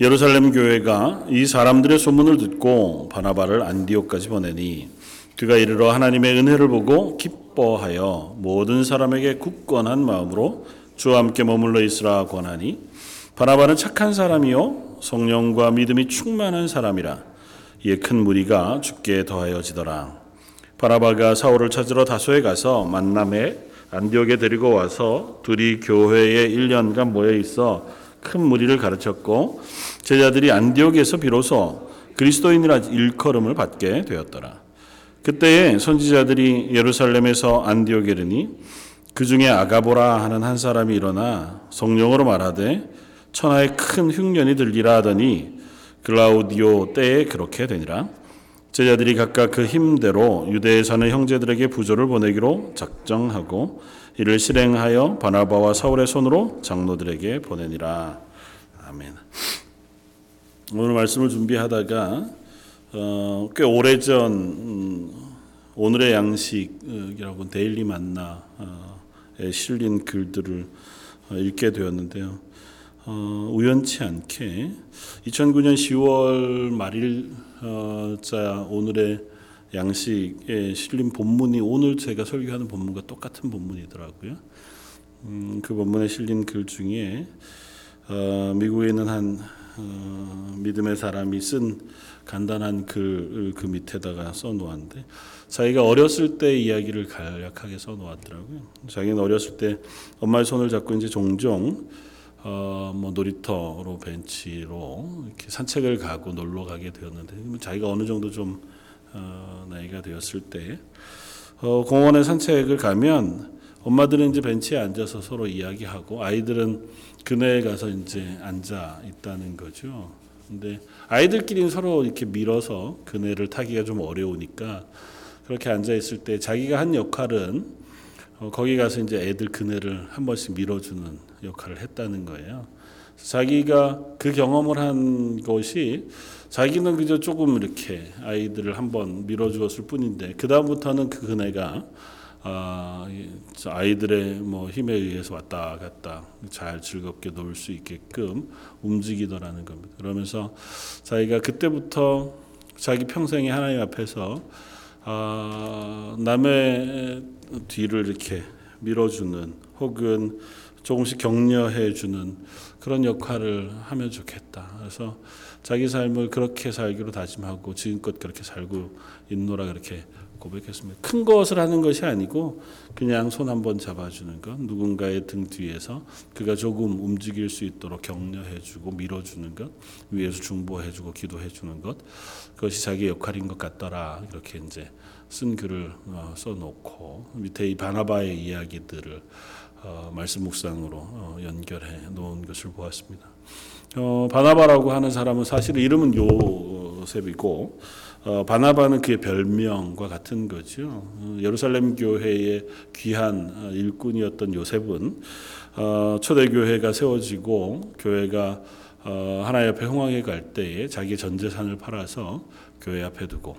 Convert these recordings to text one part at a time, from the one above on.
예루살렘 교회가 이 사람들의 소문을 듣고 바나바를 안디옥까지 보내니 그가 이르러 하나님의 은혜를 보고 기뻐하여 모든 사람에게 굳건한 마음으로 주와 함께 머물러 있으라 권하니 바나바는 착한 사람이요 성령과 믿음이 충만한 사람이라 이에 큰 무리가 죽게 더하여지더라. 바나바가 사울을 찾으러 다소에 가서 만남에 안디옥에 데리고 와서 둘이 교회에 1년간 모여 있어 큰 무리를 가르쳤고 제자들이 안디옥에서 비로소 그리스도인이라 일컬음을 받게 되었더라. 그때에 선지자들이 예루살렘에서 안디옥에 이르니 그 중에 아가보라 하는 한 사람이 일어나 성령으로 말하되 천하에 큰 흉년이 들리라 하더니 글라우디오 때에 그렇게 되니라. 제자들이 각각 그 힘대로 유대에 사는 형제들에게 부조를 보내기로 작정하고 이를 실행하여 바나바와 사울의 손으로 장로들에게 보내니라. 아멘. 오늘 말씀을 준비하다가 어, 꽤 오래전 음, 오늘의 양식이라고 데일리 만나에 실린 글들을 어, 읽게 되었는데요. 어, 우연치 않게 2009년 10월 말일 어, 자 오늘의 양식에 실린 본문이 오늘 제가 설교하는 본문과 똑같은 본문이더라고요. 음, 그 본문에 실린 글 중에 어, 미국에 있는 한 어, 믿음의 사람이 쓴 간단한 글을 그 밑에다가 써놓았는데 자기가 어렸을 때 이야기를 간략하게 써놓았더라고요. 자기는 어렸을 때 엄마의 손을 잡고 이제 종종 어, 뭐 놀이터로 벤치로 이렇게 산책을 가고 놀러 가게 되었는데 자기가 어느 정도 좀 어, 나이가 되었을 때 어, 공원에 산책을 가면 엄마들은 이제 벤치에 앉아서 서로 이야기하고 아이들은 그네에 가서 이제 앉아 있다는 거죠. 근데 아이들끼리는 서로 이렇게 밀어서 그네를 타기가 좀 어려우니까 그렇게 앉아 있을 때 자기가 한 역할은 어, 거기 가서 이제 애들 그네를 한 번씩 밀어주는 역할을 했다는 거예요. 자기가 그 경험을 한 것이 자기는 그저 조금 이렇게 아이들을 한번 밀어주었을 뿐인데 그 다음부터는 그 그네가 아, 아이들의 뭐 힘에 의해서 왔다 갔다 잘 즐겁게 놀 수 있게끔 움직이더라는 겁니다. 그러면서 자기가 그때부터 자기 평생에 하나님 앞에서 아, 남의 뒤를 이렇게 밀어주는 혹은 조금씩 격려해 주는 그런 역할을 하면 좋겠다. 그래서 자기 삶을 그렇게 살기로 다짐하고 지금껏 그렇게 살고 있노라 그렇게 고백했습니다. 큰 것을 하는 것이 아니고 그냥 손 한 번 잡아주는 것, 누군가의 등 뒤에서 그가 조금 움직일 수 있도록 격려해주고 밀어주는 것, 위에서 중보해주고 기도해주는 것, 그것이 자기 역할인 것 같더라 이렇게 이제 쓴 글을 어, 써놓고 밑에 이 바나바의 이야기들을 어, 말씀 묵상으로 어, 연결해 놓은 것을 보았습니다. 어, 바나바라고 하는 사람은 사실 이름은 요셉이고 어, 바나바는 그의 별명과 같은 거죠. 어, 예루살렘 교회의 귀한 어, 일꾼이었던 요셉은 어, 초대교회가 세워지고 교회가 어, 하나님 앞에 흥황해 갈 때에 자기 전 재산을 팔아서 교회 앞에 두고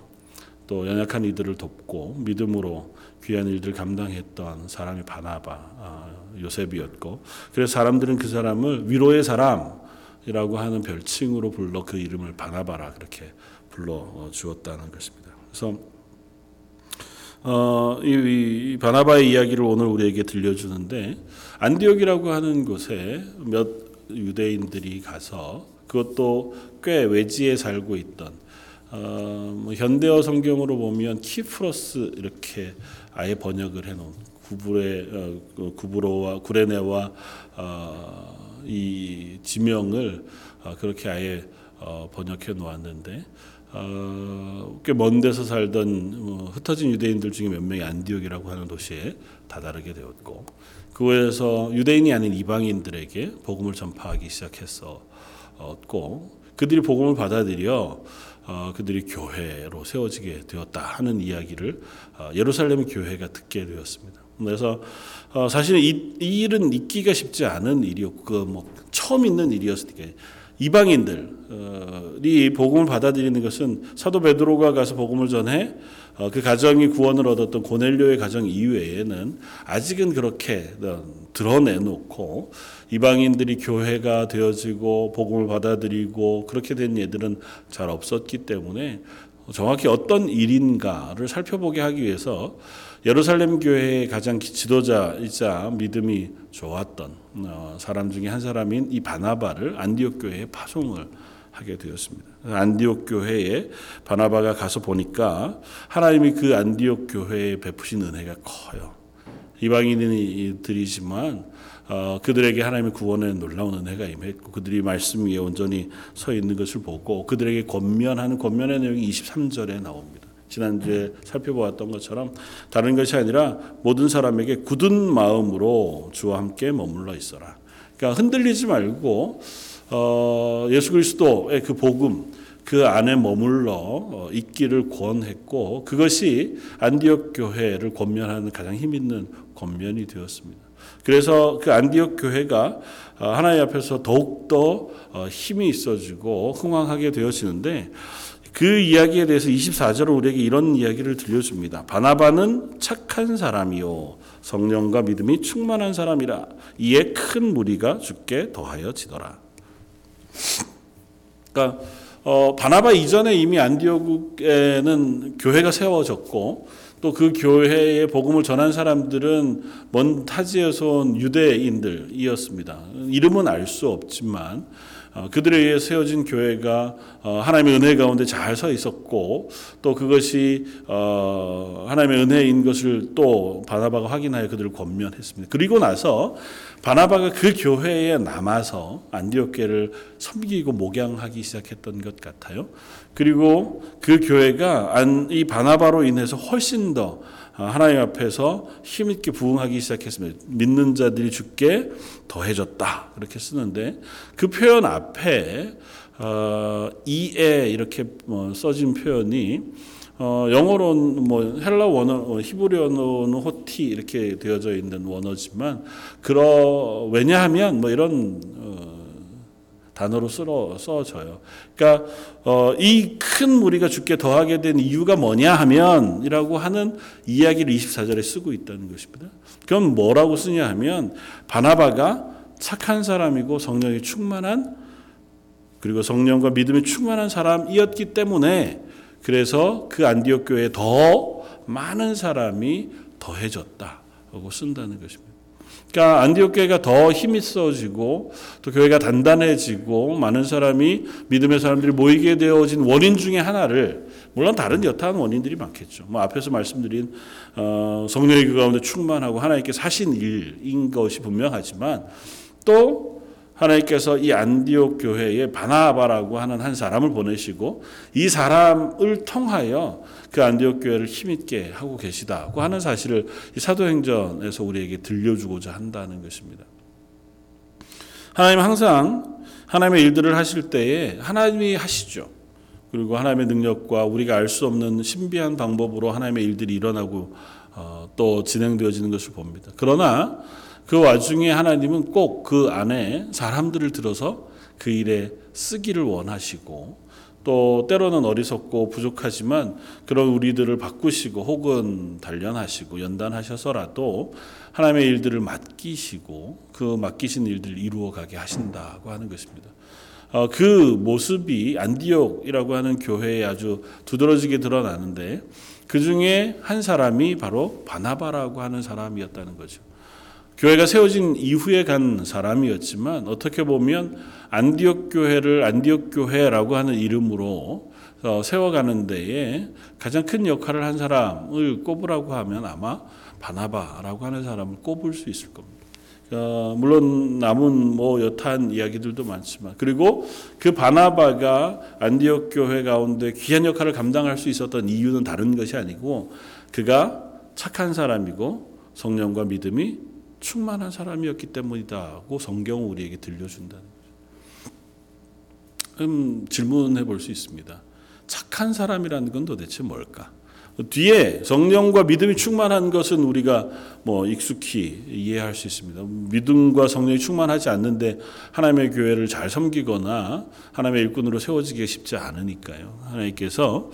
또 연약한 이들을 돕고 믿음으로 귀한 일들 감당했던 사람이 바나바 어, 요셉이었고 그래서 사람들은 그 사람을 위로의 사람이라고 하는 별칭으로 불러 그 이름을 바나바라 그렇게 불러 주었다는 것입니다. 그래서 어, 이, 이 바나바의 이야기를 오늘 우리에게 들려주는데 안디옥이라고 하는 곳에 몇 유대인들이 가서 그것도 꽤 외지에 살고 있던 어, 뭐 현대어 성경으로 보면 키프로스 이렇게 아예 번역을 해놓은 구브레 어, 그 구브로와 구레네와 어, 이 지명을 어, 그렇게 아예 어, 번역해 놓았는데 어, 꽤먼 데서 살던 어, 흩어진 유대인들 중에 몇 명이 안디옥이라고 하는 도시에 다다르게 되었고 그곳에서 유대인이 아닌 이방인들에게 복음을 전파하기 시작했었고 그들이 복음을 받아들여 어, 그들이 교회로 세워지게 되었다 하는 이야기를 어, 예루살렘 교회가 듣게 되었습니다. 그래서 어, 사실은 이, 이 일은 잊기가 쉽지 않은 일이었고 그뭐 처음 있는 일이었으니까 이방인들이 복음을 받아들이는 것은 사도 베드로가 가서 복음을 전해 어, 그 가정이 구원을 얻었던 고넬료의 가정 이외에는 아직은 그렇게 어, 드러내놓고 이방인들이 교회가 되어지고 복음을 받아들이고 그렇게 된 예들은 잘 없었기 때문에 정확히 어떤 일인가를 살펴보게 하기 위해서 예루살렘 교회의 가장 지도자이자 믿음이 좋았던 어, 사람 중에 한 사람인 이 바나바를 안디옥 교회에 파송을 하게 되었습니다. 안디옥 교회에 바나바가 가서 보니까 하나님이 그 안디옥 교회에 베푸신 은혜가 커요. 이방인들이지만 어, 그들에게 하나님의 구원의 놀라운 은혜가 임했고 그들이 말씀 위에 온전히 서 있는 것을 보고 그들에게 권면하는 권면의 내용이 23절에 나옵니다. 지난주에 살펴보았던 것처럼 다른 것이 아니라 모든 사람에게 굳은 마음으로 주와 함께 머물러 있어라. 그러니까 흔들리지 말고 어, 예수 그리스도의 그 복음 그 안에 머물러 어, 있기를 권했고 그것이 안디옥 교회를 권면하는 가장 힘 있는 권면이 되었습니다. 그래서 그 안디옥 교회가 어, 하나님 앞에서 더욱더 어, 힘이 있어지고 흥왕하게 되어지는데 그 이야기에 대해서 24절은 우리에게 이런 이야기를 들려줍니다. 바나바는 착한 사람이요 성령과 믿음이 충만한 사람이라 이에 큰 무리가 죽게 더하여 지더라. 그러니까 어, 바나바 이전에 이미 안디오국에는 교회가 세워졌고 또 그 교회에 복음을 전한 사람들은 먼 타지에서 온 유대인들이었습니다. 이름은 알 수 없지만 어, 그들에 의해 세워진 교회가 어, 하나님의 은혜 가운데 잘 서 있었고 또 그것이 어, 하나님의 은혜인 것을 또 바나바가 확인하여 그들을 권면했습니다. 그리고 나서 바나바가 그 교회에 남아서 안디옥 교회를 섬기고 목양하기 시작했던 것 같아요. 그리고 그 교회가 이 바나바로 인해서 훨씬 더 하나님 앞에서 힘있게 부응하기 시작했습니다. 믿는 자들이 죽게 더해졌다. 그렇게 쓰는데 그 표현 앞에 어, 이에 이렇게 뭐 써진 표현이 어, 영어로는 뭐 헬라 원어, 히브리어는 호티 이렇게 되어져 있는 원어지만 그러 왜냐하면 뭐 이런 어, 단어로 쓰러 써져요. 그러니까 어, 이큰 무리가 죽게 더하게 된 이유가 뭐냐 하면 이라고 하는 이야기를 24절에 쓰고 있다는 것입니다. 그럼 뭐라고 쓰냐 하면 바나바가 착한 사람이고 성령이 충만한 그리고 성령과 믿음이 충만한 사람이었기 때문에 그래서 그 안디옥 교회에 더 많은 사람이 더해졌다고 쓴다는 것입니다. 그러니까 안디옥 교회가 더 힘이 써지고 또 교회가 단단해지고 많은 사람이 믿음의 사람들이 모이게 되어진 원인 중에 하나를 물론 다른 여타한 원인들이 많겠죠. 뭐 앞에서 말씀드린 어, 성령의 그 가운데 충만하고 하나님께서 하신 일인 것이 분명하지만 또 하나님께서 이 안디옥 교회에 바나바라고 하는 한 사람을 보내시고 이 사람을 통하여 그 안디옥 교회를 힘있게 하고 계시다고 하는 사실을 이 사도행전에서 우리에게 들려주고자 한다는 것입니다. 하나님 항상 하나님의 일들을 하실 때에 하나님이 하시죠. 그리고 하나님의 능력과 우리가 알 수 없는 신비한 방법으로 하나님의 일들이 일어나고 어, 또 진행되어지는 것을 봅니다. 그러나 그 와중에 하나님은 꼭 그 안에 사람들을 들어서 그 일에 쓰기를 원하시고 또 때로는 어리석고 부족하지만 그런 우리들을 바꾸시고 혹은 단련하시고 연단하셔서라도 하나님의 일들을 맡기시고 그 맡기신 일들을 이루어 가게 하신다고 하는 것입니다. 어, 그 모습이 안디옥이라고 하는 교회에 아주 두드러지게 드러나는데 그 중에 한 사람이 바로 바나바라고 하는 사람이었다는 거죠. 교회가 세워진 이후에 간 사람이었지만 어떻게 보면 안디옥 교회를 안디옥 교회라고 하는 이름으로 어, 세워가는 데에 가장 큰 역할을 한 사람을 꼽으라고 하면 아마 바나바라고 하는 사람을 꼽을 수 있을 겁니다. 어, 물론 남은 뭐 여타한 이야기들도 많지만 그리고 그 바나바가 안디옥 교회 가운데 귀한 역할을 감당할 수 있었던 이유는 다른 것이 아니고 그가 착한 사람이고 성령과 믿음이 충만한 사람이었기 때문이다고 성경은 우리에게 들려준다는 거죠. 그럼 질문해 볼 수 있습니다. 착한 사람이라는 건 도대체 뭘까? 뒤에 성령과 믿음이 충만한 것은 우리가 뭐 익숙히 이해할 수 있습니다. 믿음과 성령이 충만하지 않는데 하나님의 교회를 잘 섬기거나 하나님의 일꾼으로 세워지기 쉽지 않으니까요. 하나님께서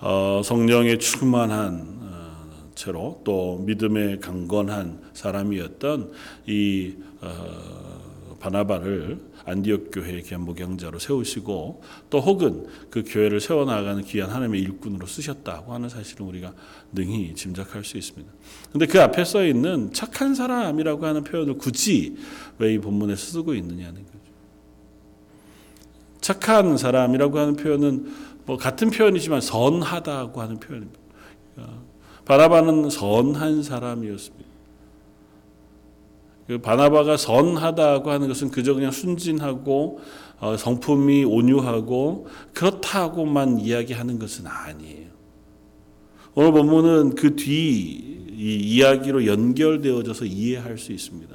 어, 성령의 충만한 어, 채로 또 믿음에 강건한 사람이었던 이 어, 바나바를 안디옥 교회의 목양자로 세우시고 또 혹은 그 교회를 세워나가는 귀한 하나님의 일꾼으로 쓰셨다고 하는 사실은 우리가 능히 짐작할 수 있습니다. 근데 그 앞에 써 있는 착한 사람이라고 하는 표현을 굳이 왜 이 본문에 쓰고 있느냐는 거죠. 착한 사람이라고 하는 표현은 뭐 같은 표현이지만 선하다고 하는 표현입니다. 바나바는 선한 사람이었습니다. 그 바나바가 선하다고 하는 것은 그저 그냥 순진하고 어, 성품이 온유하고 그렇다고만 이야기하는 것은 아니에요. 오늘 본문은 그 뒤 이야기로 연결되어져서 이해할 수 있습니다.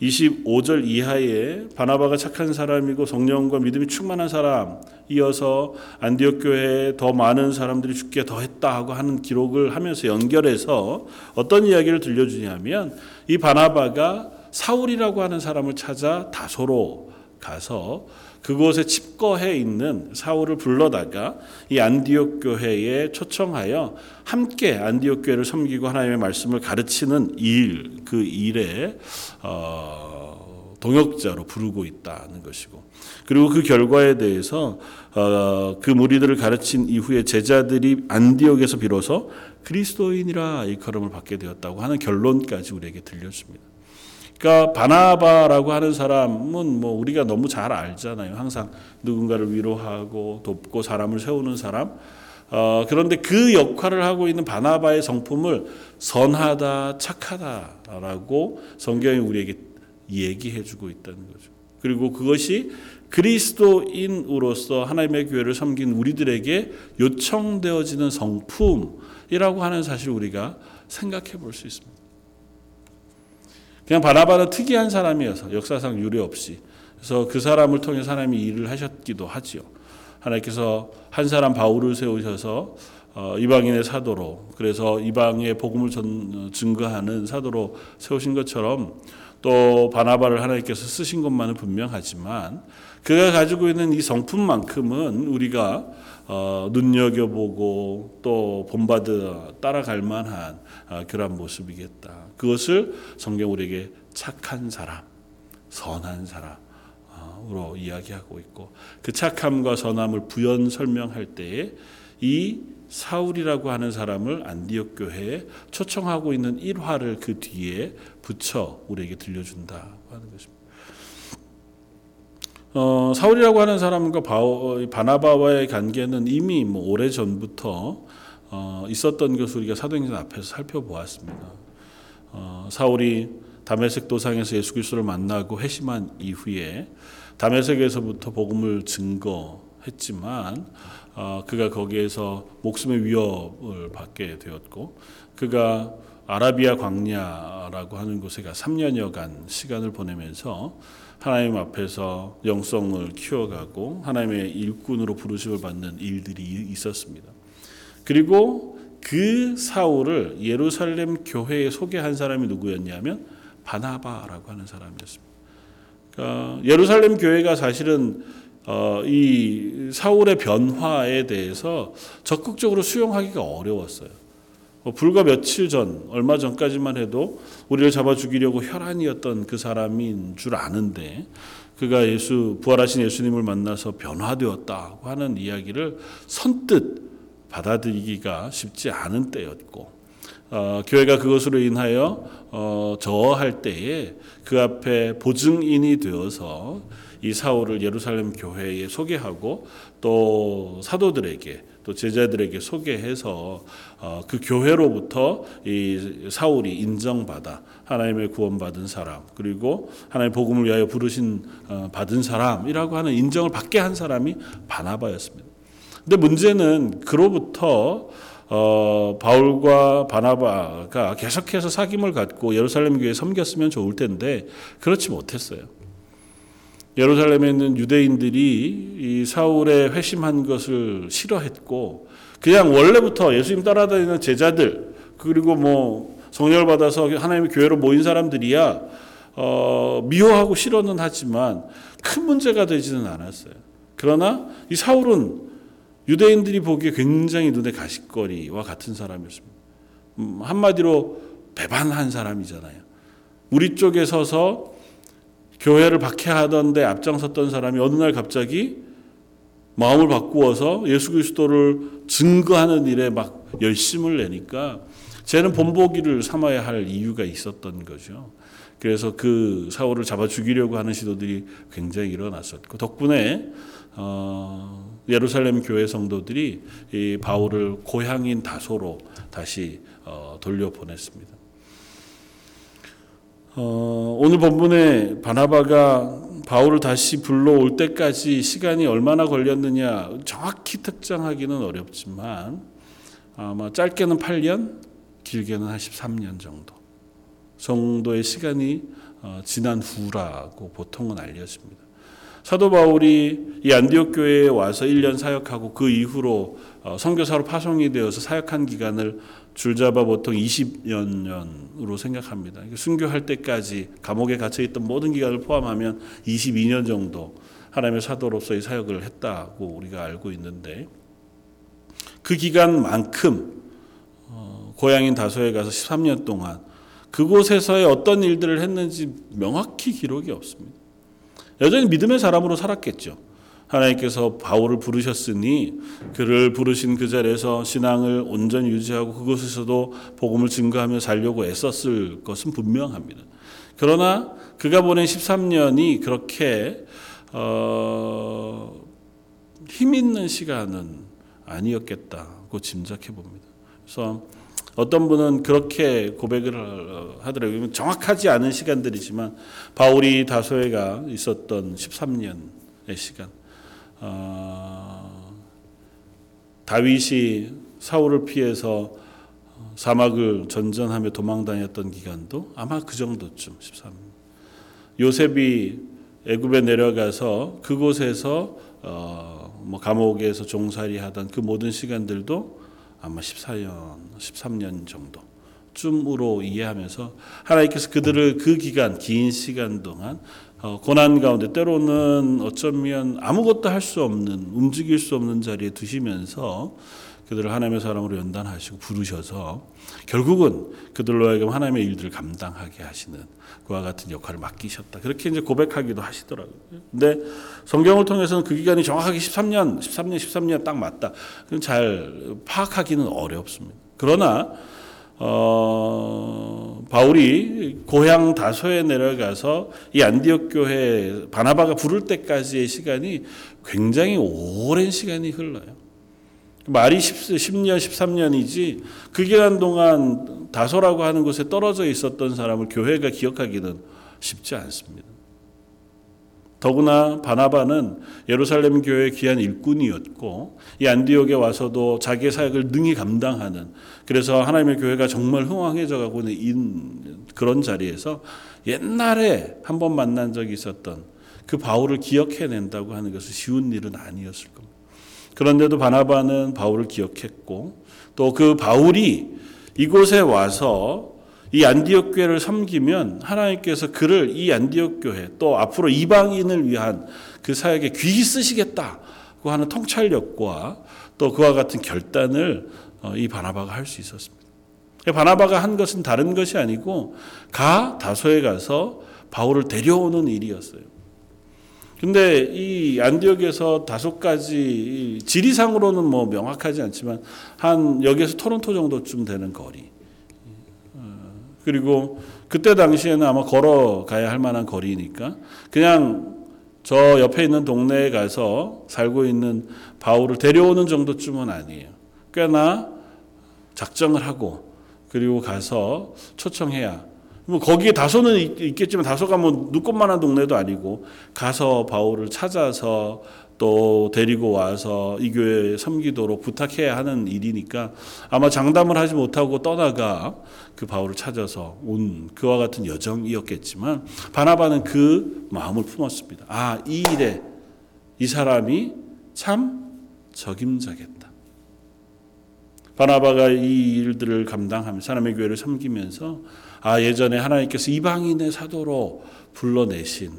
25절 이하에 바나바가 착한 사람이고 성령과 믿음이 충만한 사람 이어서 안디옥 교회에 더 많은 사람들이 죽게 더 했다 하고 하는 기록을 하면서 연결해서 어떤 이야기를 들려주냐면 이 바나바가 사울이라고 하는 사람을 찾아 다소로 가서 그곳에 칩거해 있는 사울을 불러다가 이 안디옥 교회에 초청하여 함께 안디옥 교회를 섬기고 하나님의 말씀을 가르치는 일, 그 일에 어, 동역자로 부르고 있다는 것이고, 그리고 그 결과에 대해서 어, 그 무리들을 가르친 이후에 제자들이 안디옥에서 비로소 그리스도인이라 일컬음을 받게 되었다고 하는 결론까지 우리에게 들려줍니다. 그러니까 바나바라고 하는 사람은 뭐 우리가 너무 잘 알잖아요. 항상 누군가를 위로하고 돕고 사람을 세우는 사람. 어, 그런데 그 역할을 하고 있는 바나바의 성품을 선하다, 착하다라고 성경이 우리에게 얘기해 주고 있다는 거죠. 그리고 그것이 그리스도인으로서 하나님의 교회를 섬긴 우리들에게 요청되어지는 성품이라고 하는 사실 우리가 생각해 볼 수 있습니다. 그냥 바나바는 특이한 사람이어서 역사상 유례 없이 그래서 그 사람을 통해 하나님이 일을 하셨기도 하지요. 하나님께서 한 사람 바울을 세우셔서 어, 이방인의 사도로 그래서 이방의 복음을 전, 증거하는 사도로 세우신 것처럼 또 바나바를 하나님께서 쓰신 것만은 분명하지만 그가 가지고 있는 이 성품만큼은 우리가 어, 눈여겨보고 또 본받아 따라갈 만한 어, 그러한 모습이겠다. 그것을 성경 우리에게 착한 사람, 선한 사람으로 이야기하고 있고 그 착함과 선함을 부연 설명할 때에 이 사울이라고 하는 사람을 안디옥 교회에 초청하고 있는 일화를 그 뒤에 붙여 우리에게 들려준다고 하는 것입니다. 어, 사울이라고 하는 사람과 바오, 바나바와의 관계는 이미 뭐 오래 전부터 어, 있었던 것을 우리가 사도행전 앞에서 살펴보았습니다. 어, 사울이 다메섹 도상에서 예수 그리스도를 만나고 회심한 이후에 다메섹에서부터 복음을 증거했지만 어, 그가 거기에서 목숨의 위협을 받게 되었고 그가 아라비아 광야라고 하는 곳에 가 3년여간 시간을 보내면서 하나님 앞에서 영성을 키워가고 하나님의 일꾼으로 부르심을 받는 일들이 있었습니다. 그리고 그 사울을 예루살렘 교회에 소개한 사람이 누구였냐면 바나바라고 하는 사람이었습니다. 그러니까 예루살렘 교회가 사실은 어, 이 사울의 변화에 대해서 적극적으로 수용하기가 어려웠어요. 뭐 불과 며칠 전, 얼마 전까지만 해도 우리를 잡아 죽이려고 혈안이었던 그 사람인 줄 아는데 그가 예수 부활하신 예수님을 만나서 변화되었다고 하는 이야기를 선뜻 받아들이기가 쉽지 않은 때였고 어, 교회가 그것으로 인하여 어, 저할 때에 그 앞에 보증인이 되어서 이 사울을 예루살렘 교회에 소개하고 또 사도들에게 또 제자들에게 소개해서 어, 그 교회로부터 이 사울이 인정받아 하나님의 구원받은 사람 그리고 하나님 복음을 위하여 부르신 어, 받은 사람이라고 하는 인정을 받게 한 사람이 바나바였습니다. 근데 문제는 그로부터 어, 바울과 바나바가 계속해서 사귐을 갖고 예루살렘 교회에 섬겼으면 좋을 텐데 그렇지 못했어요. 예루살렘에 있는 유대인들이 이 사울의 회심한 것을 싫어했고 그냥 원래부터 예수님 따라다니는 제자들 그리고 뭐 성령을 받아서 하나님의 교회로 모인 사람들이야 어, 미워하고 싫어는 하지만 큰 문제가 되지는 않았어요. 그러나 이 사울은 유대인들이 보기에 굉장히 눈에 가시거리와 같은 사람이었습니다. 음, 한마디로 배반한 사람이잖아요. 우리 쪽에 서서 교회를 박해하던데 앞장섰던 사람이 어느 날 갑자기 마음을 바꾸어서 예수 그리스도를 증거하는 일에 막 열심을 내니까 쟤는 본보기를 삼아야 할 이유가 있었던 거죠. 그래서 그 사울을 잡아 죽이려고 하는 시도들이 굉장히 일어났었고 덕분에 어, 예루살렘 교회 성도들이 이 바울을 고향인 다소로 다시 어, 돌려보냈습니다. 어, 오늘 본문에 바나바가 바울을 다시 불러올 때까지 시간이 얼마나 걸렸느냐 정확히 특정하기는 어렵지만 아마 짧게는 8년, 길게는 한 13년 정도 정도의 시간이 어, 지난 후라고 보통은 알려집니다. 사도 바울이 이 안디옥 교회에 와서 1년 사역하고 그 이후로 어, 선교사로 파송이 되어서 사역한 기간을 줄잡아 보통 20년으로 생각합니다. 순교할 때까지 감옥에 갇혀 있던 모든 기간을 포함하면 22년 정도 하나님의 사도로서의 사역을 했다고 우리가 알고 있는데 그 기간만큼 어, 고향인 다소에 가서 13년 동안 그곳에서의 어떤 일들을 했는지 명확히 기록이 없습니다. 여전히 믿음의 사람으로 살았겠죠. 하나님께서 바울을 부르셨으니 그를 부르신 그 자리에서 신앙을 온전히 유지하고 그곳에서도 복음을 증거하며 살려고 애썼을 것은 분명합니다. 그러나 그가 보낸 13년이 그렇게 어, 힘 있는 시간은 아니었겠다고 짐작해 봅니다. 그래서 어떤 분은 그렇게 고백을 하더라고요. 정확하지 않은 시간들이지만 바울이 다소에가 있었던 13년의 시간. 어, 다윗이 사울을 피해서 사막을 전전하며 도망다녔던 기간도 아마 그 정도쯤 13년. 요셉이 애굽에 내려가서 그곳에서 어, 뭐 감옥에서 종살이하던 그 모든 시간들도 아마 14년, 13년 정도 쯤으로 이해하면서 하나님께서 그들을 그 기간 긴 시간 동안 어, 고난 가운데 때로는 어쩌면 아무것도 할 수 없는 움직일 수 없는 자리에 두시면서 그들을 하나님의 사람으로 연단하시고 부르셔서 결국은 그들로 하여금 하나님의 일들을 감당하게 하시는 그와 같은 역할을 맡기셨다. 그렇게 이제 고백하기도 하시더라고요. 근데 성경을 통해서는 그 기간이 정확하게 13년, 13년, 13년 딱 맞다. 잘 파악하기는 어렵습니다. 그러나 어, 바울이 고향 다소에 내려가서 이 안디옥 교회 바나바가 부를 때까지의 시간이 굉장히 오랜 시간이 흘러요. 말이 10, 10년, 13년이지 그 기간 동안 다소라고 하는 곳에 떨어져 있었던 사람을 교회가 기억하기는 쉽지 않습니다. 더구나 바나바는 예루살렘 교회의 귀한 일꾼이었고 이 안디옥에 와서도 자기의 사역을 능히 감당하는 그래서 하나님의 교회가 정말 흥왕해져 가고 있는 그런 자리에서 옛날에 한 번 만난 적이 있었던 그 바울을 기억해낸다고 하는 것은 쉬운 일은 아니었을 겁니다. 그런데도 바나바는 바울을 기억했고 또 그 바울이 이곳에 와서 이 안디옥 교회를 섬기면 하나님께서 그를 이 안디옥 교회 또 앞으로 이방인을 위한 그 사역에 귀히 쓰시겠다고 하는 통찰력과 또 그와 같은 결단을 어, 이 바나바가 할 수 있었습니다. 바나바가 한 것은 다른 것이 아니고 가 다소에 가서 바울을 데려오는 일이었어요. 근데 이 안디옥에서 다섯 가지 지리상으로는 뭐 명확하지 않지만 한 여기에서 토론토 정도쯤 되는 거리. 그리고 그때 당시에는 아마 걸어가야 할 만한 거리니까 그냥 저 옆에 있는 동네에 가서 살고 있는 바울을 데려오는 정도쯤은 아니에요. 꽤나 작정을 하고 그리고 가서 초청해야 뭐 거기에 다소는 있겠지만 다소가 뭐 눈꽃만한 동네도 아니고 가서 바울을 찾아서 또 데리고 와서 이 교회에 섬기도록 부탁해야 하는 일이니까 아마 장담을 하지 못하고 떠나가 그 바울을 찾아서 온 그와 같은 여정이었겠지만 바나바는 그 마음을 품었습니다. 아, 이 일에 이 사람이 참 적임자겠다. 바나바가 이 일들을 감당하면서 하나님의 교회를 섬기면서 아 예전에 하나님께서 이방인의 사도로 불러내신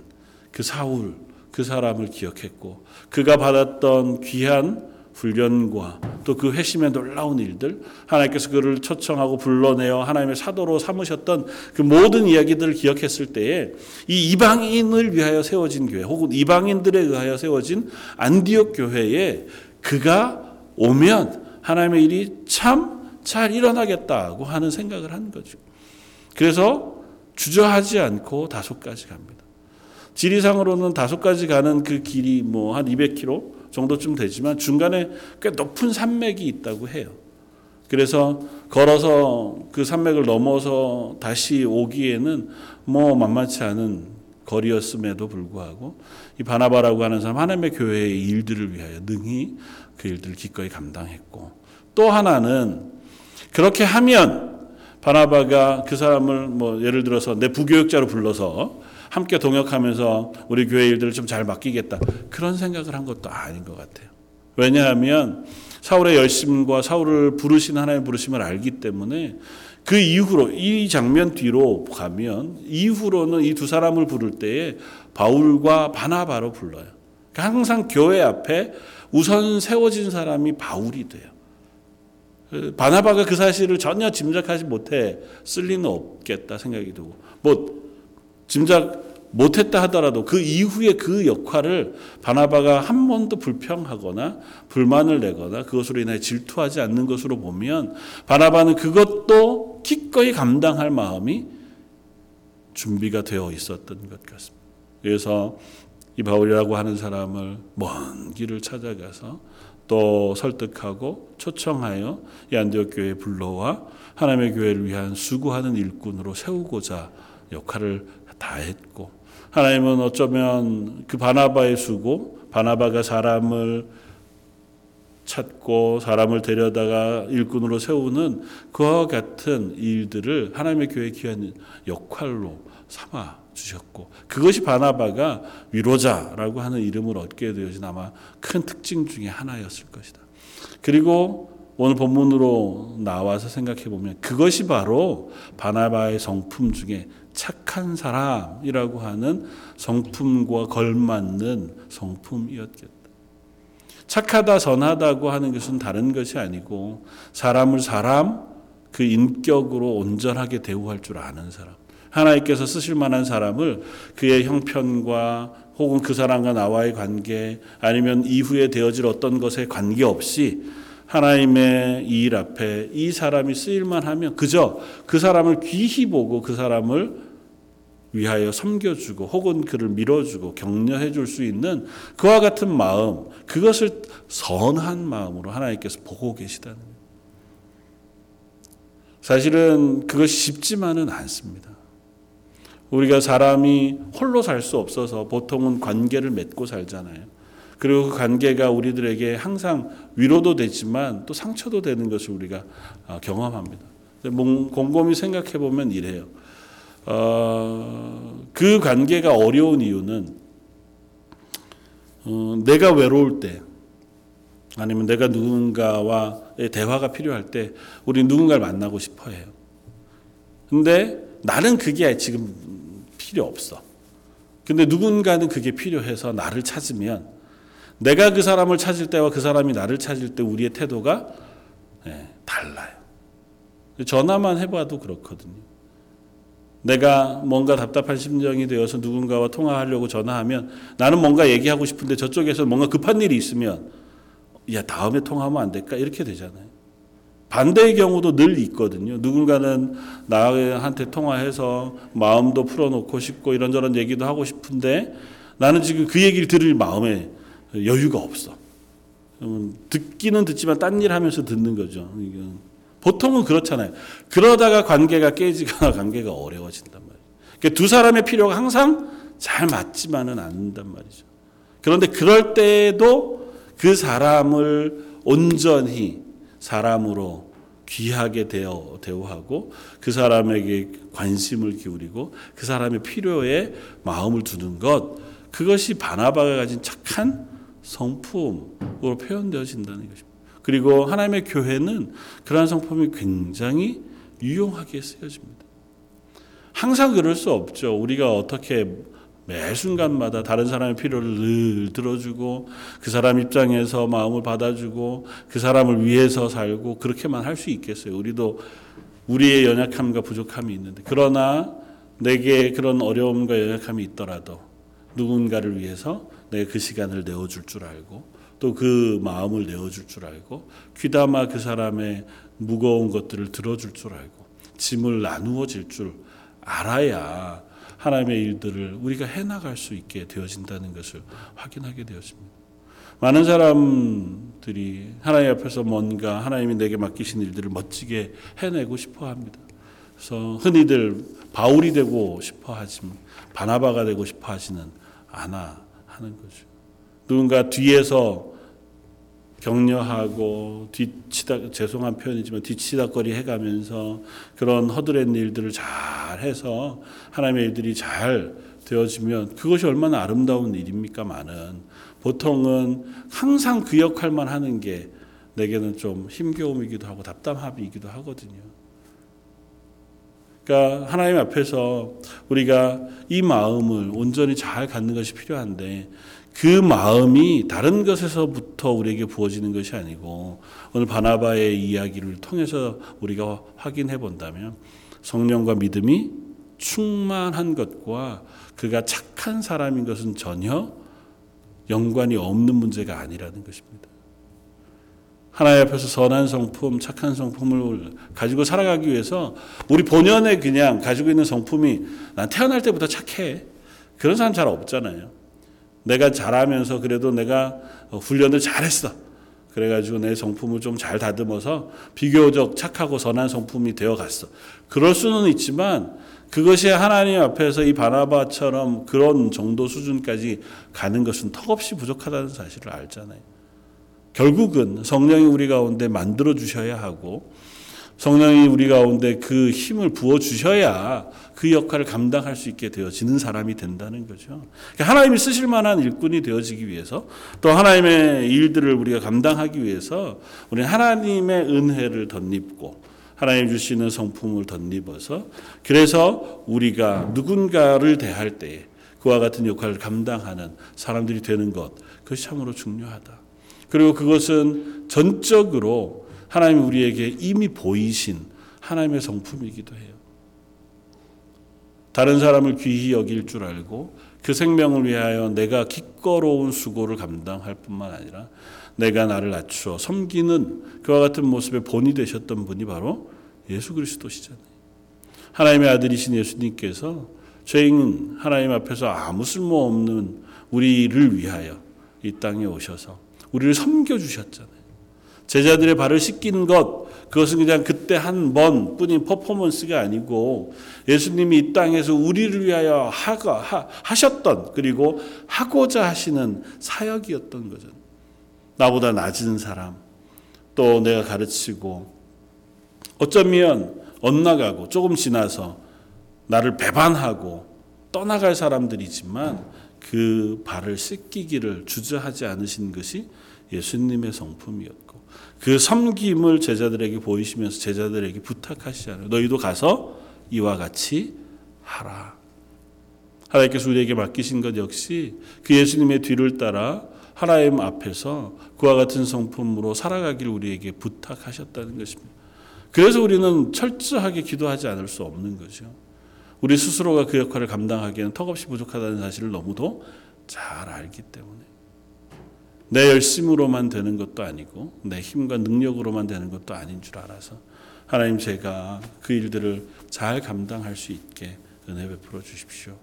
그 사울 그 사람을 기억했고 그가 받았던 귀한 훈련과 또 그 회심의 놀라운 일들 하나님께서 그를 초청하고 불러내어 하나님의 사도로 삼으셨던 그 모든 이야기들을 기억했을 때에 이 이방인을 위하여 세워진 교회 혹은 이방인들에 의하여 세워진 안디옥 교회에 그가 오면 하나님의 일이 참 잘 일어나겠다고 하는 생각을 한 거죠. 그래서 주저하지 않고 다소까지 갑니다. 지리상으로는 다소까지 가는 그 길이 뭐 한 200km 정도쯤 되지만 중간에 꽤 높은 산맥이 있다고 해요. 그래서 걸어서 그 산맥을 넘어서 다시 오기에는 뭐 만만치 않은 거리였음에도 불구하고 이 바나바라고 하는 사람 하나님의 교회의 일들을 위하여 능히 그 일들을 기꺼이 감당했고 또 하나는 그렇게 하면 바나바가 그 사람을 뭐 예를 들어서 내 부교육자로 불러서 함께 동역하면서 우리 교회 일들을 좀 잘 맡기겠다. 그런 생각을 한 것도 아닌 것 같아요. 왜냐하면 사울의 열심과 사울을 부르신 하나님의 부르심을 알기 때문에 그 이후로 이 장면 뒤로 가면 이후로는 이 두 사람을 부를 때에 바울과 바나바로 불러요. 그러니까 항상 교회 앞에 우선 세워진 사람이 바울이 돼요. 바나바가 그 사실을 전혀 짐작하지 못해 쓸 리는 없겠다 생각이 들고 뭐 짐작 못했다 하더라도 그 이후에 그 역할을 바나바가 한 번도 불평하거나 불만을 내거나 그것으로 인해 질투하지 않는 것으로 보면 바나바는 그것도 기꺼이 감당할 마음이 준비가 되어 있었던 것 같습니다. 그래서 이 바울이라고 하는 사람을 먼 길을 찾아가서 또 설득하고 초청하여 이 안디옥 교회에 불러와 하나님의 교회를 위한 수고하는 일꾼으로 세우고자 역할을 다 했고 하나님은 어쩌면 그 바나바의 수고 바나바가 사람을 찾고 사람을 데려다가 일꾼으로 세우는 그와 같은 일들을 하나님의 교회 귀한 역할로 삼아 주셨고 그것이 바나바가 위로자라고 하는 이름을 얻게 되어진 아마 큰 특징 중에 하나였을 것이다. 그리고 오늘 본문으로 나와서 생각해 보면 그것이 바로 바나바의 성품 중에 착한 사람이라고 하는 성품과 걸맞는 성품이었겠다. 착하다, 선하다고 하는 것은 다른 것이 아니고 사람을 사람 그 인격으로 온전하게 대우할 줄 아는 사람. 하나님께서 쓰실 만한 사람을 그의 형편과 혹은 그 사람과 나와의 관계 아니면 이후에 되어질 어떤 것에 관계없이 하나님의 일 앞에 이 사람이 쓰일만 하면 그저 그 사람을 귀히 보고 그 사람을 위하여 섬겨주고 혹은 그를 밀어주고 격려해 줄 수 있는 그와 같은 마음 그것을 선한 마음으로 하나님께서 보고 계시다는. 사실은 그것이 쉽지만은 않습니다. 우리가 사람이 홀로 살 수 없어서 보통은 관계를 맺고 살잖아요. 그리고 그 관계가 우리들에게 항상 위로도 되지만 또 상처도 되는 것을 우리가 경험합니다. 곰곰이 생각해 보면 이래요. 어, 그 관계가 어려운 이유는 어, 내가 외로울 때 아니면 내가 누군가와의 대화가 필요할 때 우리 누군가를 만나고 싶어 해요. 근데 나는 그게 지금 필요 없어. 근데 누군가는 그게 필요해서 나를 찾으면 내가 그 사람을 찾을 때와 그 사람이 나를 찾을 때 우리의 태도가 네, 달라요. 전화만 해봐도 그렇거든요. 내가 뭔가 답답한 심정이 되어서 누군가와 통화하려고 전화하면 나는 뭔가 얘기하고 싶은데 저쪽에서 뭔가 급한 일이 있으면 야 다음에 통화하면 안 될까 이렇게 되잖아요. 반대의 경우도 늘 있거든요. 누군가는 나한테 통화해서 마음도 풀어놓고 싶고 이런저런 얘기도 하고 싶은데 나는 지금 그 얘기를 들을 마음에 여유가 없어. 듣기는 듣지만 딴 일 하면서 듣는 거죠. 보통은 그렇잖아요. 그러다가 관계가 깨지거나 관계가 어려워진단 말이에요. 그러니까 두 사람의 필요가 항상 잘 맞지만은 않는단 말이죠. 그런데 그럴 때에도 그 사람을 온전히 사람으로 귀하게 대어, 대우하고 그 사람에게 관심을 기울이고 그 사람의 필요에 마음을 두는 것 그것이 바나바가 가진 착한 성품으로 표현되어진다는 것입니다. 그리고 하나님의 교회는 그러한 성품이 굉장히 유용하게 쓰여집니다. 항상 그럴 수 없죠. 우리가 어떻게 매 순간마다 다른 사람의 필요를 늘 들어주고 그 사람 입장에서 마음을 받아주고 그 사람을 위해서 살고 그렇게만 할 수 있겠어요. 우리도 우리의 연약함과 부족함이 있는데 그러나 내게 그런 어려움과 연약함이 있더라도 누군가를 위해서 내가 그 시간을 내어줄 줄 알고 또 그 마음을 내어줄 줄 알고 귀담아 그 사람의 무거운 것들을 들어줄 줄 알고 짐을 나누어 질 줄 알아야 하나님의 일들을 우리가 해나갈 수 있게 되어진다는 것을 확인하게 되었습니다. 많은 사람들이 하나님 앞에서 뭔가 하나님이 내게 맡기신 일들을 멋지게 해내고 싶어 합니다. 그래서 흔히들 바울이 되고 싶어 하지만 바나바가 되고 싶어 하지는 않아 하는 거죠. 누군가 뒤에서 격려하고 뒤치다 죄송한 표현이지만 뒤치다거리 해가면서 그런 허드렛 일들을 잘 해서 하나님의 일들이 잘 되어지면 그것이 얼마나 아름다운 일입니까 많은 보통은 항상 그 역할만 하는 게 내게는 좀 힘겨움이기도 하고 답답함이기도 하거든요. 그러니까 하나님 앞에서 우리가 이 마음을 온전히 잘 갖는 것이 필요한데 그 마음이 다른 것에서부터 우리에게 부어지는 것이 아니고 오늘 바나바의 이야기를 통해서 우리가 확인해 본다면 성령과 믿음이 충만한 것과 그가 착한 사람인 것은 전혀 연관이 없는 문제가 아니라는 것입니다. 하나님 앞에서 선한 성품, 착한 성품을 가지고 살아가기 위해서 우리 본연에 그냥 가지고 있는 성품이 난 태어날 때부터 착해. 그런 사람 잘 없잖아요. 내가 잘하면서 그래도 내가 훈련을 잘했어. 그래가지고 내 성품을 좀 잘 다듬어서 비교적 착하고 선한 성품이 되어 갔어. 그럴 수는 있지만 그것이 하나님 앞에서 이 바나바처럼 그런 정도 수준까지 가는 것은 턱없이 부족하다는 사실을 알잖아요. 결국은 성령이 우리 가운데 만들어 주셔야 하고 성령이 우리 가운데 그 힘을 부어 주셔야 그 역할을 감당할 수 있게 되어지는 사람이 된다는 거죠. 그러니까 하나님이 쓰실 만한 일꾼이 되어지기 위해서 또 하나님의 일들을 우리가 감당하기 위해서 우리는 하나님의 은혜를 덧입고 하나님 주시는 성품을 덧입어서 그래서 우리가 누군가를 대할 때에 그와 같은 역할을 감당하는 사람들이 되는 것 그것이 참으로 중요하다. 그리고 그것은 전적으로 하나님 우리에게 이미 보이신 하나님의 성품이기도 해요. 다른 사람을 귀히 여길 줄 알고 그 생명을 위하여 내가 기꺼로운 수고를 감당할 뿐만 아니라 내가 나를 낮추어 섬기는 그와 같은 모습의 본이 되셨던 분이 바로 예수 그리스도시잖아요. 하나님의 아들이신 예수님께서 죄인 하나님 앞에서 아무 쓸모없는 우리를 위하여 이 땅에 오셔서 우리를 섬겨 주셨잖아요. 제자들의 발을 씻긴 것 그것은 그냥 그때 한 번 뿐인 퍼포먼스가 아니고 예수님이 이 땅에서 우리를 위하여 하가 하, 하셨던 그리고 하고자 하시는 사역이었던 거죠. 나보다 낮은 사람 또 내가 가르치고 어쩌면 엇나가고 조금 지나서 나를 배반하고 떠나갈 사람들이지만 그 발을 씻기기를 주저하지 않으신 것이 예수님의 성품이었고 그 섬김을 제자들에게 보이시면서 제자들에게 부탁하시잖아요. 너희도 가서 이와 같이 하라. 하나님께서 우리에게 맡기신 것 역시 그 예수님의 뒤를 따라 하나님 앞에서 그와 같은 성품으로 살아가기를 우리에게 부탁하셨다는 것입니다. 그래서 우리는 철저하게 기도하지 않을 수 없는 거죠. 우리 스스로가 그 역할을 감당하기에는 턱없이 부족하다는 사실을 너무도 잘 알기 때문에 내 열심으로만 되는 것도 아니고 내 힘과 능력으로만 되는 것도 아닌 줄 알아서 하나님 제가 그 일들을 잘 감당할 수 있게 은혜 베풀어 주십시오.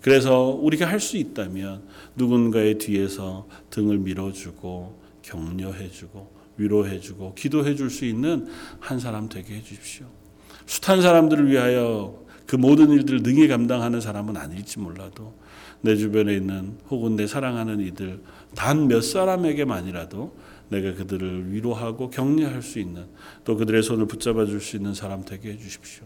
그래서 우리가 할 수 있다면 누군가의 뒤에서 등을 밀어주고 격려해주고 위로해주고 기도해줄 수 있는 한 사람 되게 해주십시오. 숱한 사람들을 위하여 그 모든 일들을 능히 감당하는 사람은 아닐지 몰라도 내 주변에 있는 혹은 내 사랑하는 이들 단 몇 사람에게만이라도 내가 그들을 위로하고 격려할 수 있는 또 그들의 손을 붙잡아 줄 수 있는 사람 되게 해 주십시오.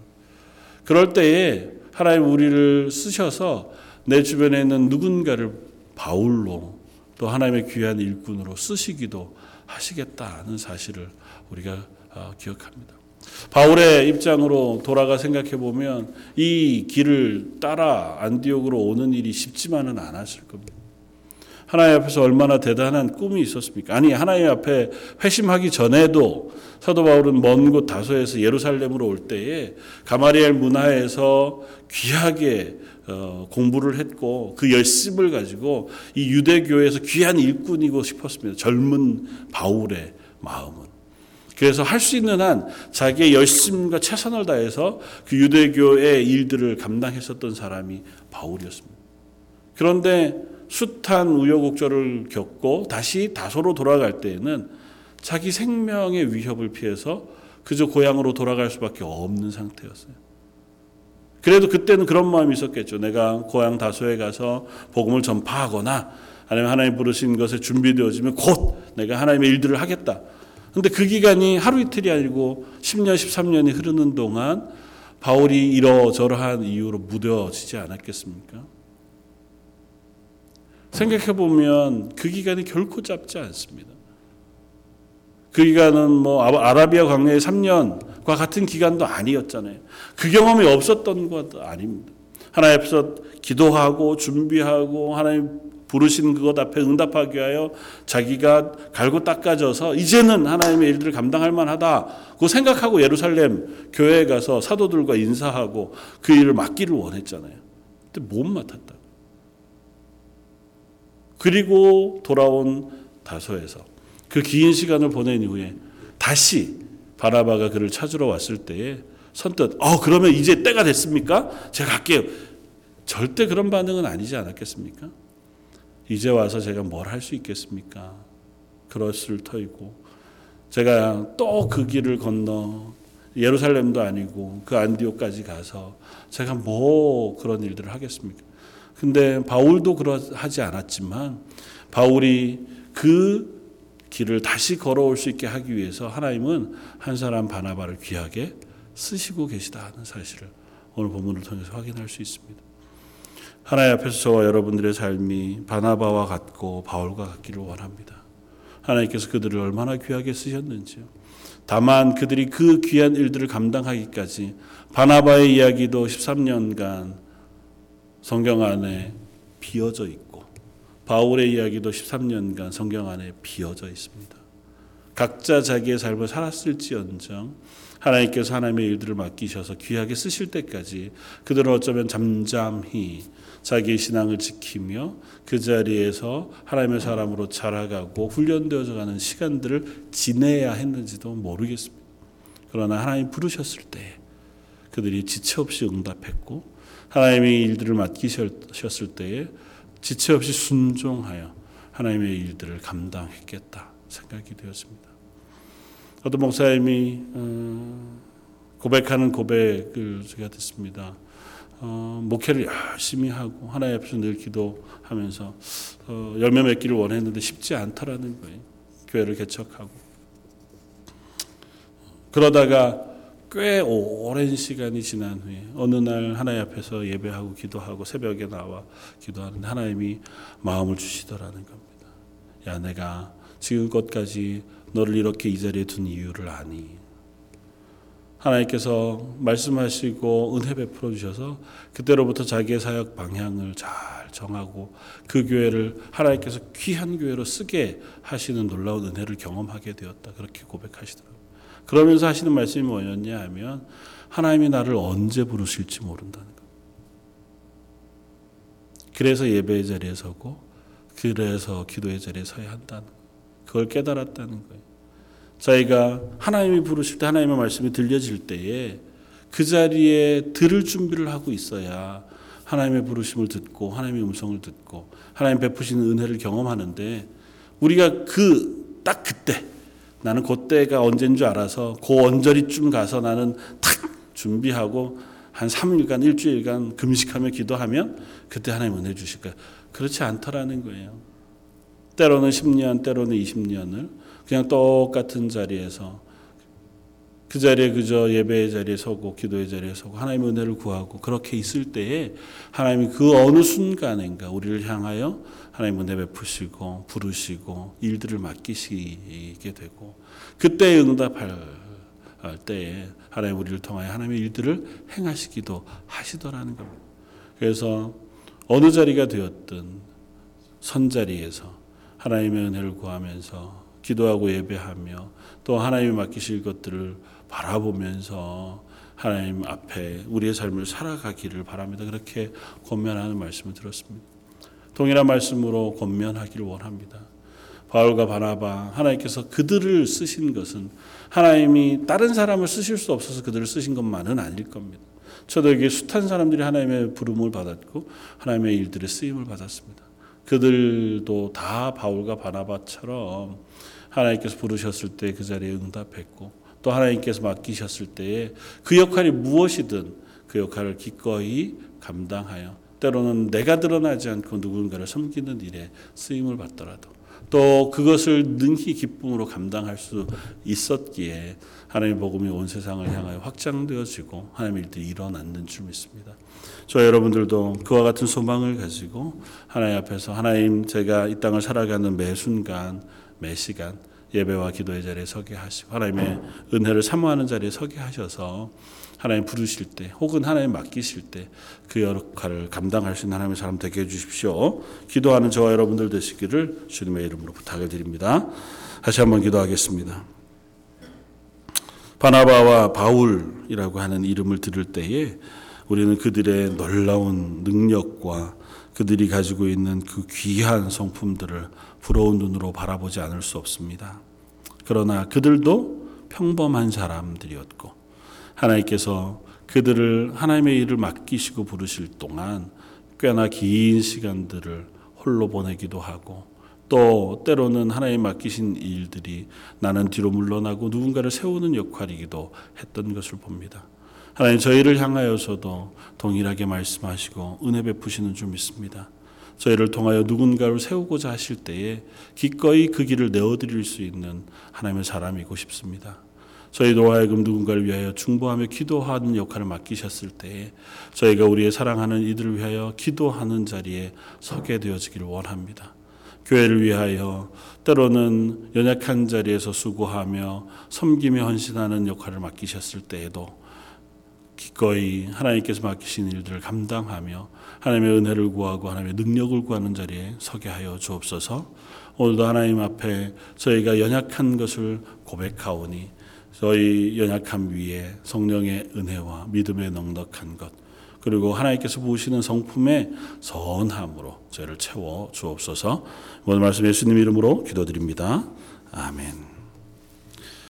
그럴 때에 하나님 우리를 쓰셔서 내 주변에 있는 누군가를 바울로 또 하나님의 귀한 일꾼으로 쓰시기도 하시겠다는 사실을 우리가 어, 기억합니다. 바울의 입장으로 돌아가 생각해 보면 이 길을 따라 안디옥으로 오는 일이 쉽지만은 않았을 겁니다. 하나님 앞에서 얼마나 대단한 꿈이 있었습니까? 아니 하나님 앞에 회심하기 전에도 사도 바울은 먼 곳 다소에서 예루살렘으로 올 때에 가마리엘 문화에서 귀하게 어, 공부를 했고 그 열심을 가지고 이 유대교에서 귀한 일꾼이고 싶었습니다. 젊은 바울의 마음은. 그래서 할 수 있는 한 자기의 열심과 최선을 다해서 그 유대교의 일들을 감당했었던 사람이 바울이었습니다. 그런데 숱한 우여곡절을 겪고 다시 다소로 돌아갈 때에는 자기 생명의 위협을 피해서 그저 고향으로 돌아갈 수밖에 없는 상태였어요. 그래도 그때는 그런 마음이 있었겠죠. 내가 고향 다소에 가서 복음을 전파하거나 아니면 하나님 부르신 것에 준비되어지면 곧 내가 하나님의 일들을 하겠다. 근데 그 기간이 하루 이틀이 아니고 10년, 13년이 흐르는 동안 바울이 이러저러한 이유로 무뎌지지 않았겠습니까? 생각해 보면 그 기간이 결코 짧지 않습니다. 그 기간은 뭐 아라비아 광야의 3년과 같은 기간도 아니었잖아요. 그 경험이 없었던 것도 아닙니다. 하나님 앞에서 기도하고 준비하고 하나님 부르신 그것 앞에 응답하기 위하여 자기가 갈고 닦아져서 이제는 하나님의 일들을 감당할 만하다고 생각하고 예루살렘 교회에 가서 사도들과 인사하고 그 일을 맡기를 원했잖아요. 근데 못 맡았다. 그리고 돌아온 다소에서 그 긴 시간을 보낸 이후에 다시 바나바가 그를 찾으러 왔을 때에 선뜻 어 그러면 이제 때가 됐습니까? 제가 갈게요. 절대 그런 반응은 아니지 않았겠습니까? 이제 와서 제가 뭘 할 수 있겠습니까? 그랬을 터이고 제가 또 그 길을 건너 예루살렘도 아니고 그 안디옥까지 가서 제가 뭐 그런 일들을 하겠습니까? 근데 바울도 그러하지 않았지만 바울이 그 길을 다시 걸어올 수 있게 하기 위해서 하나님은 한 사람 바나바를 귀하게 쓰시고 계시다 하는 사실을 오늘 본문을 통해서 확인할 수 있습니다. 하나님 앞에서 저와 여러분들의 삶이 바나바와 같고 바울과 같기를 원합니다. 하나님께서 그들을 얼마나 귀하게 쓰셨는지요. 다만 그들이 그 귀한 일들을 감당하기까지 바나바의 이야기도 13년간 성경 안에 비어져 있고 바울의 이야기도 13년간 성경 안에 비어져 있습니다. 각자 자기의 삶을 살았을지언정 하나님께서 하나님의 일들을 맡기셔서 귀하게 쓰실 때까지 그들은 어쩌면 잠잠히 자기의 신앙을 지키며 그 자리에서 하나님의 사람으로 자라가고 훈련되어져 가는 시간들을 지내야 했는지도 모르겠습니다. 그러나 하나님 부르셨을 때 그들이 지체 없이 응답했고 하나님의 일들을 맡기셨을 때에 지체 없이 순종하여 하나님의 일들을 감당했겠다 생각이 되었습니다. 어떤 목사님이 어, 고백하는 고백을 제가 듣습니다. 어, 목회를 열심히 하고 하나님 앞에서 늘 기도하면서 어, 열매 맺기를 원했는데 쉽지 않더라는 거예요. 교회를 개척하고 그러다가 꽤 오랜 시간이 지난 후에 어느 날 하나님 앞에서 예배하고 기도하고 새벽에 나와 기도하는데 하나님이 마음을 주시더라는 겁니다. 야 내가 지금껏까지 너를 이렇게 이 자리에 둔 이유를 아니. 하나님께서 말씀하시고 은혜 베풀어 주셔서 그때로부터 자기의 사역 방향을 잘 정하고 그 교회를 하나님께서 귀한 교회로 쓰게 하시는 놀라운 은혜를 경험하게 되었다. 그렇게 고백하시더라고요. 그러면서 하시는 말씀이 뭐였냐 하면 하나님이 나를 언제 부르실지 모른다는 것. 그래서 예배의 자리에 서고 그래서 기도의 자리에 서야 한다는 것. 그걸 깨달았다는 거예요. 자기가 하나님이 부르실 때 하나님의 말씀이 들려질 때에 그 자리에 들을 준비를 하고 있어야 하나님의 부르심을 듣고 하나님의 음성을 듣고 하나님 베푸시는 은혜를 경험하는데 우리가 그 딱 그때 나는 그때가 언제인 줄 알아서 그 언저리쯤 가서 나는 탁 준비하고 한 3일간 일주일간 금식하며 기도하면 그때 하나님 은혜 주실 거야. 그렇지 않더라는 거예요. 때로는 10년, 때로는 20년을 그냥 똑같은 자리에서 그 자리에 그저 예배의 자리에 서고 기도의 자리에 서고 하나님의 은혜를 구하고 그렇게 있을 때에 하나님이 그 어느 순간인가 우리를 향하여 하나님 은혜 베푸시고 부르시고 일들을 맡기시게 되고 그때 응답할 때에 하나님 우리를 통하여 하나님의 일들을 행하시기도 하시더라는 겁니다. 그래서 어느 자리가 되었든 선자리에서 하나님의 은혜를 구하면서 기도하고 예배하며 또 하나님이 맡기실 것들을 바라보면서 하나님 앞에 우리의 삶을 살아가기를 바랍니다. 그렇게 권면하는 말씀을 들었습니다. 동일한 말씀으로 권면하기를 원합니다. 바울과 바나바 하나님께서 그들을 쓰신 것은 하나님이 다른 사람을 쓰실 수 없어서 그들을 쓰신 것만은 아닐 겁니다. 저들에게 숱한 사람들이 하나님의 부름을 받았고 하나님의 일들의 쓰임을 받았습니다. 그들도 다 바울과 바나바처럼 하나님께서 부르셨을 때 그 자리에 응답했고 또 하나님께서 맡기셨을 때에 그 역할이 무엇이든 그 역할을 기꺼이 감당하여 때로는 내가 드러나지 않고 누군가를 섬기는 일에 쓰임을 받더라도 또 그것을 능히 기쁨으로 감당할 수 있었기에 하나님의 복음이 온 세상을 향하여 확장되어지고 하나님의 일들이 일어났는 줄 믿습니다. 저 여러분들도 그와 같은 소망을 가지고 하나님 앞에서 하나님 제가 이 땅을 살아가는 매 순간 매 시간 예배와 기도의 자리에 서게 하시고 하나님의 은혜를 사모하는 자리에 서게 하셔서 하나님 부르실 때 혹은 하나님 맡기실 때 그 역할을 감당할 수 있는 하나님의 사람 되게 해주십시오. 기도하는 저와 여러분들 되시기를 주님의 이름으로 부탁을 드립니다. 다시 한번 기도하겠습니다. 바나바와 바울이라고 하는 이름을 들을 때에 우리는 그들의 놀라운 능력과 그들이 가지고 있는 그 귀한 성품들을 부러운 눈으로 바라보지 않을 수 없습니다. 그러나 그들도 평범한 사람들이었고 하나님께서 그들을 하나님의 일을 맡기시고 부르실 동안 꽤나 긴 시간들을 홀로 보내기도 하고 또 때로는 하나님 맡기신 일들이 나는 뒤로 물러나고 누군가를 세우는 역할이기도 했던 것을 봅니다. 하나님 저희를 향하여서도 동일하게 말씀하시고 은혜 베푸시는 줄 믿습니다. 저희를 통하여 누군가를 세우고자 하실 때에 기꺼이 그 길을 내어드릴 수 있는 하나님의 사람이고 싶습니다. 저희도 하여금 누군가를 위하여 중보하며 기도하는 역할을 맡기셨을 때에 저희가 우리의 사랑하는 이들을 위하여 기도하는 자리에 서게 되어지기를 원합니다. 교회를 위하여 때로는 연약한 자리에서 수고하며 섬기며 헌신하는 역할을 맡기셨을 때에도 기꺼이 하나님께서 맡기신 일들을 감당하며 하나님의 은혜를 구하고 하나님의 능력을 구하는 자리에 서게 하여 주옵소서. 오늘도 하나님 앞에 저희가 연약한 것을 고백하오니 저희 연약함 위에 성령의 은혜와 믿음의 넉넉한 것 그리고 하나님께서 부으시는 성품의 선함으로 저희를 채워 주옵소서. 오늘 말씀 예수님 이름으로 기도드립니다. 아멘.